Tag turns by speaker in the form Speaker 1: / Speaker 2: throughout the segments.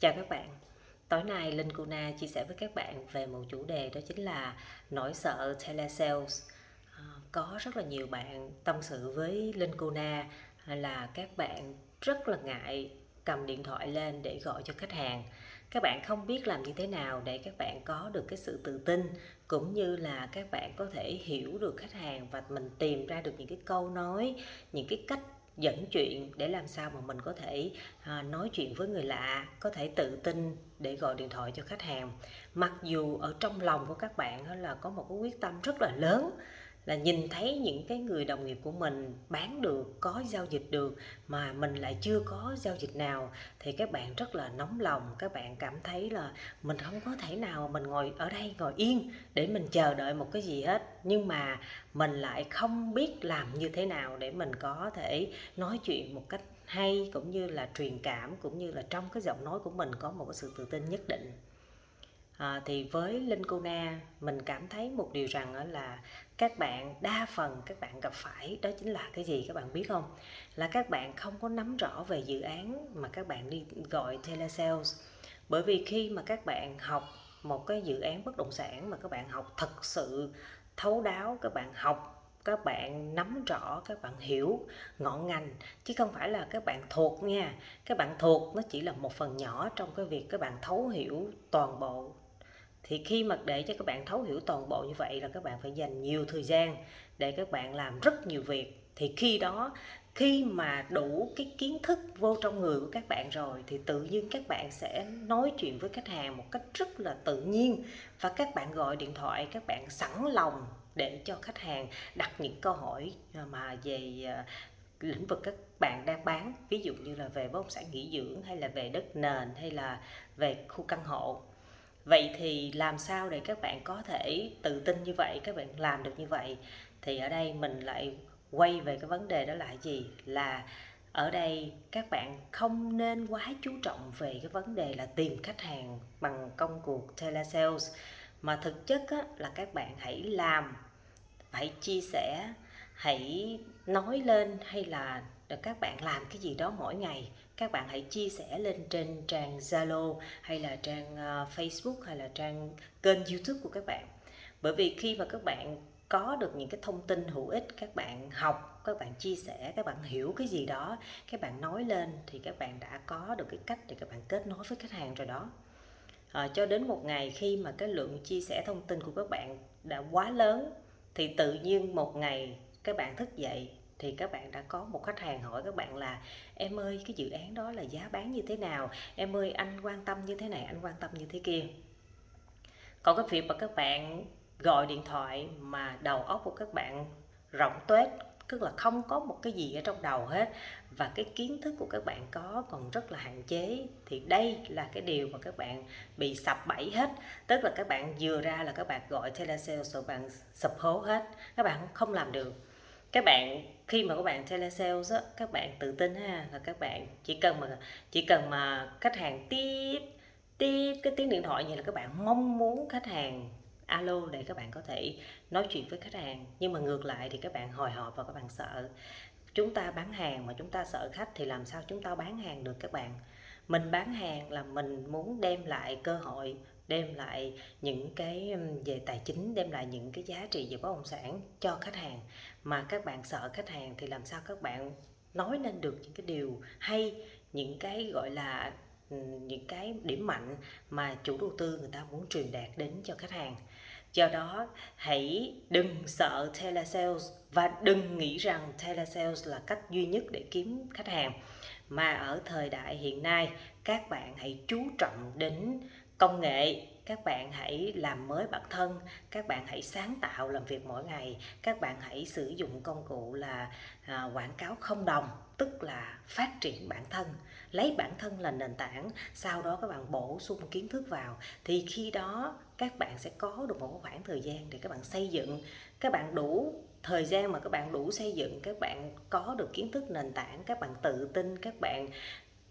Speaker 1: Chào các bạn. Tối nay Linh Kuna chia sẻ với các bạn về một chủ đề đó chính là nỗi sợ telesales. Ờ, có rất là nhiều bạn tâm sự với Linh Kuna là các bạn rất là ngại cầm điện thoại lên để gọi cho khách hàng. Các bạn không biết làm như thế nào để các bạn có được cái sự tự tin cũng như là các bạn có thể hiểu được khách hàng và mình tìm ra được những cái câu nói, những cái cách dẫn chuyện để làm sao mà mình có thể à, nói chuyện với người lạ có thể tự tin để gọi điện thoại cho khách hàng. Mặc dù ở trong lòng của các bạn là có một cái quyết tâm rất là lớn là nhìn thấy những cái người đồng nghiệp của mình bán được, có giao dịch được mà mình lại chưa có giao dịch nào, thì các bạn rất là nóng lòng, các bạn cảm thấy là mình không có thể nào mình ngồi ở đây ngồi yên để mình chờ đợi một cái gì hết. Nhưng mà mình lại không biết làm như thế nào để mình có thể nói chuyện một cách hay, cũng như là truyền cảm, cũng như là trong cái giọng nói của mình có một cái sự tự tin nhất định à, thì với linh cô na mình cảm thấy một điều rằng là các bạn đa phần các bạn gặp phải đó chính là cái gì các bạn biết không là các bạn không có nắm rõ về dự án mà các bạn đi gọi telesales bởi vì khi mà các bạn học một cái dự án bất động sản mà các bạn học thật sự thấu đáo các bạn học các bạn nắm rõ các bạn hiểu ngọn ngành chứ không phải là các bạn thuộc nha các bạn thuộc nó chỉ là một phần nhỏ trong cái việc các bạn thấu hiểu toàn bộ thì khi mà để cho các bạn thấu hiểu toàn bộ như vậy là các bạn phải dành nhiều thời gian để các bạn làm rất nhiều việc. Thì khi đó, khi mà đủ cái kiến thức vô trong người của các bạn rồi, thì tự nhiên các bạn sẽ nói chuyện với khách hàng một cách rất là tự nhiên. Và các bạn gọi điện thoại, các bạn sẵn lòng để cho khách hàng đặt những câu hỏi ờ, mà về ờ, lĩnh vực các bạn đang bán. Ví dụ như là về bất động sản nghỉ dưỡng, hay là về đất nền, hay là về khu căn hộ vậy thì làm sao để các bạn có thể tự tin như vậy các bạn làm được như vậy? Thì ở đây mình lại quay về cái vấn đề đó là gì? Là ở đây các bạn không nên quá chú trọng về cái vấn đề là tìm khách hàng bằng công cuộc telesales mà thực chất á, là các bạn hãy làm hãy chia sẻ hãy nói lên hay là các bạn làm cái gì đó mỗi ngày các bạn hãy chia sẻ lên trên trang Zalo hay là trang Facebook hay là trang kênh YouTube của các bạn bởi vì khi mà các bạn có được những cái thông tin hữu ích các bạn học các bạn chia sẻ các bạn hiểu cái gì đó các bạn nói lên thì các bạn đã có được cái cách để các bạn kết nối với khách hàng rồi đó à, cho đến một ngày khi mà cái lượng chia sẻ thông tin của các bạn đã quá lớn thì tự nhiên một ngày các bạn thức dậy thì các bạn đã có một khách hàng hỏi các bạn là, em ơi, cái dự án đó là giá bán như thế nào? Em ơi, anh quan tâm như thế này, anh quan tâm như thế kia. Còn cái việc mà các bạn gọi điện thoại mà đầu óc của các bạn rộng tuếch, tức là không có một cái gì ở trong đầu hết, và cái kiến thức của các bạn có còn rất là hạn chế, thì đây là cái điều mà các bạn bị sập bẫy hết. Tức là các bạn vừa ra là các bạn gọi telesales rồi bạn sập hố hết. Các bạn không làm được các bạn, khi mà các bạn telesales á, các bạn tự tin ha, là các bạn chỉ cần mà, chỉ cần mà khách hàng tiếp tiếp cái tiếng điện thoại như là các bạn mong muốn khách hàng alo để các bạn có thể nói chuyện với khách hàng. Nhưng mà ngược lại thì các bạn hồi hộp và các bạn sợ. Chúng ta bán hàng mà chúng ta sợ khách thì làm sao chúng ta bán hàng được các bạn? Mình bán hàng là mình muốn đem lại cơ hội, đem lại những cái về tài chính, đem lại những cái giá trị về bất động sản cho khách hàng. Mà các bạn sợ khách hàng thì làm sao các bạn nói lên được những cái điều hay, những cái, gọi là những cái điểm mạnh mà chủ đầu tư người ta muốn truyền đạt đến cho khách hàng. Do đó, hãy đừng sợ telesales và đừng nghĩ rằng telesales là cách duy nhất để kiếm khách hàng mà ở thời đại hiện nay các bạn hãy chú trọng đến công nghệ. Các bạn hãy làm mới bản thân. Các bạn hãy sáng tạo làm việc mỗi ngày. Các bạn hãy sử dụng công cụ là à, quảng cáo không đồng tức là phát triển bản thân. Lấy bản thân là nền tảng sau đó các bạn bổ sung kiến thức vào. Thì khi đó các bạn sẽ có được một khoảng thời gian để các bạn xây dựng. Các bạn đủ thời gian mà các bạn đủ xây dựng, các bạn có được kiến thức nền tảng, các bạn tự tin, các bạn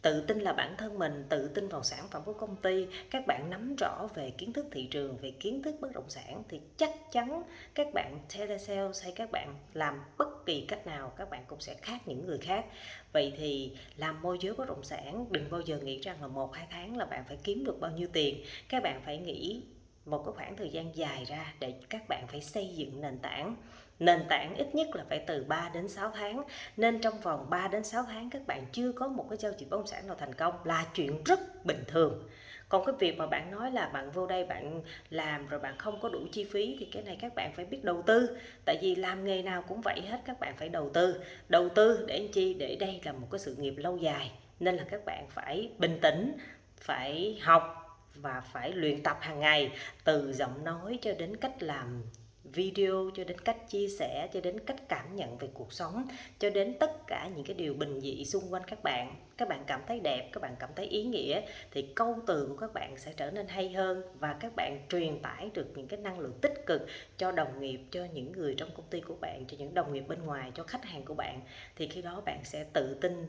Speaker 1: tự tin là bản thân mình, tự tin vào sản phẩm của công ty, các bạn nắm rõ về kiến thức thị trường, về kiến thức bất động sản, thì chắc chắn các bạn telesales hay các bạn làm bất kỳ cách nào, các bạn cũng sẽ khác những người khác. Vậy thì làm môi giới bất động sản, đừng bao giờ nghĩ rằng là một, hai tháng là bạn phải kiếm được bao nhiêu tiền. Các bạn phải nghĩ một cái khoảng thời gian dài ra để các bạn phải xây dựng nền tảng. Nền tảng ít nhất là phải từ 3 đến 6 tháng. Nên trong vòng 3 đến 6 tháng, các bạn chưa có một cái giao dịch bất động sản nào thành công là chuyện rất bình thường. Còn cái việc mà bạn nói là bạn vô đây bạn làm rồi bạn không có đủ chi phí thì cái này các bạn phải biết đầu tư. Tại vì làm nghề nào cũng vậy hết, các bạn phải đầu tư. Đầu tư để anh chi? Để đây là một cái sự nghiệp lâu dài. Nên là các bạn phải bình tĩnh, phải học và phải luyện tập hàng ngày, từ giọng nói cho đến cách làm video, cho đến cách chia sẻ, cho đến cách cảm nhận về cuộc sống, cho đến tất cả những cái điều bình dị xung quanh các bạn. Các bạn cảm thấy đẹp, các bạn cảm thấy ý nghĩa, thì câu từ của các bạn sẽ trở nên hay hơn và các bạn truyền tải được những cái năng lượng tích cực cho đồng nghiệp, cho những người trong công ty của bạn, cho những đồng nghiệp bên ngoài, cho khách hàng của bạn. Thì khi đó bạn sẽ tự tin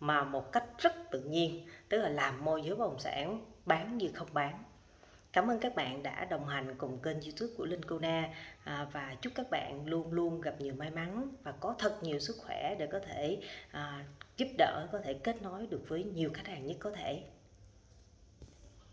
Speaker 1: mà một cách rất tự nhiên, tức là làm môi giới bất động sản bán như không bán Cảm ơn các bạn đã đồng hành cùng kênh youtube của Linh Cô Na à, và chúc các bạn luôn luôn gặp nhiều may mắn và có thật nhiều sức khỏe để có thể à, giúp đỡ, có thể kết nối được với nhiều khách hàng nhất có thể.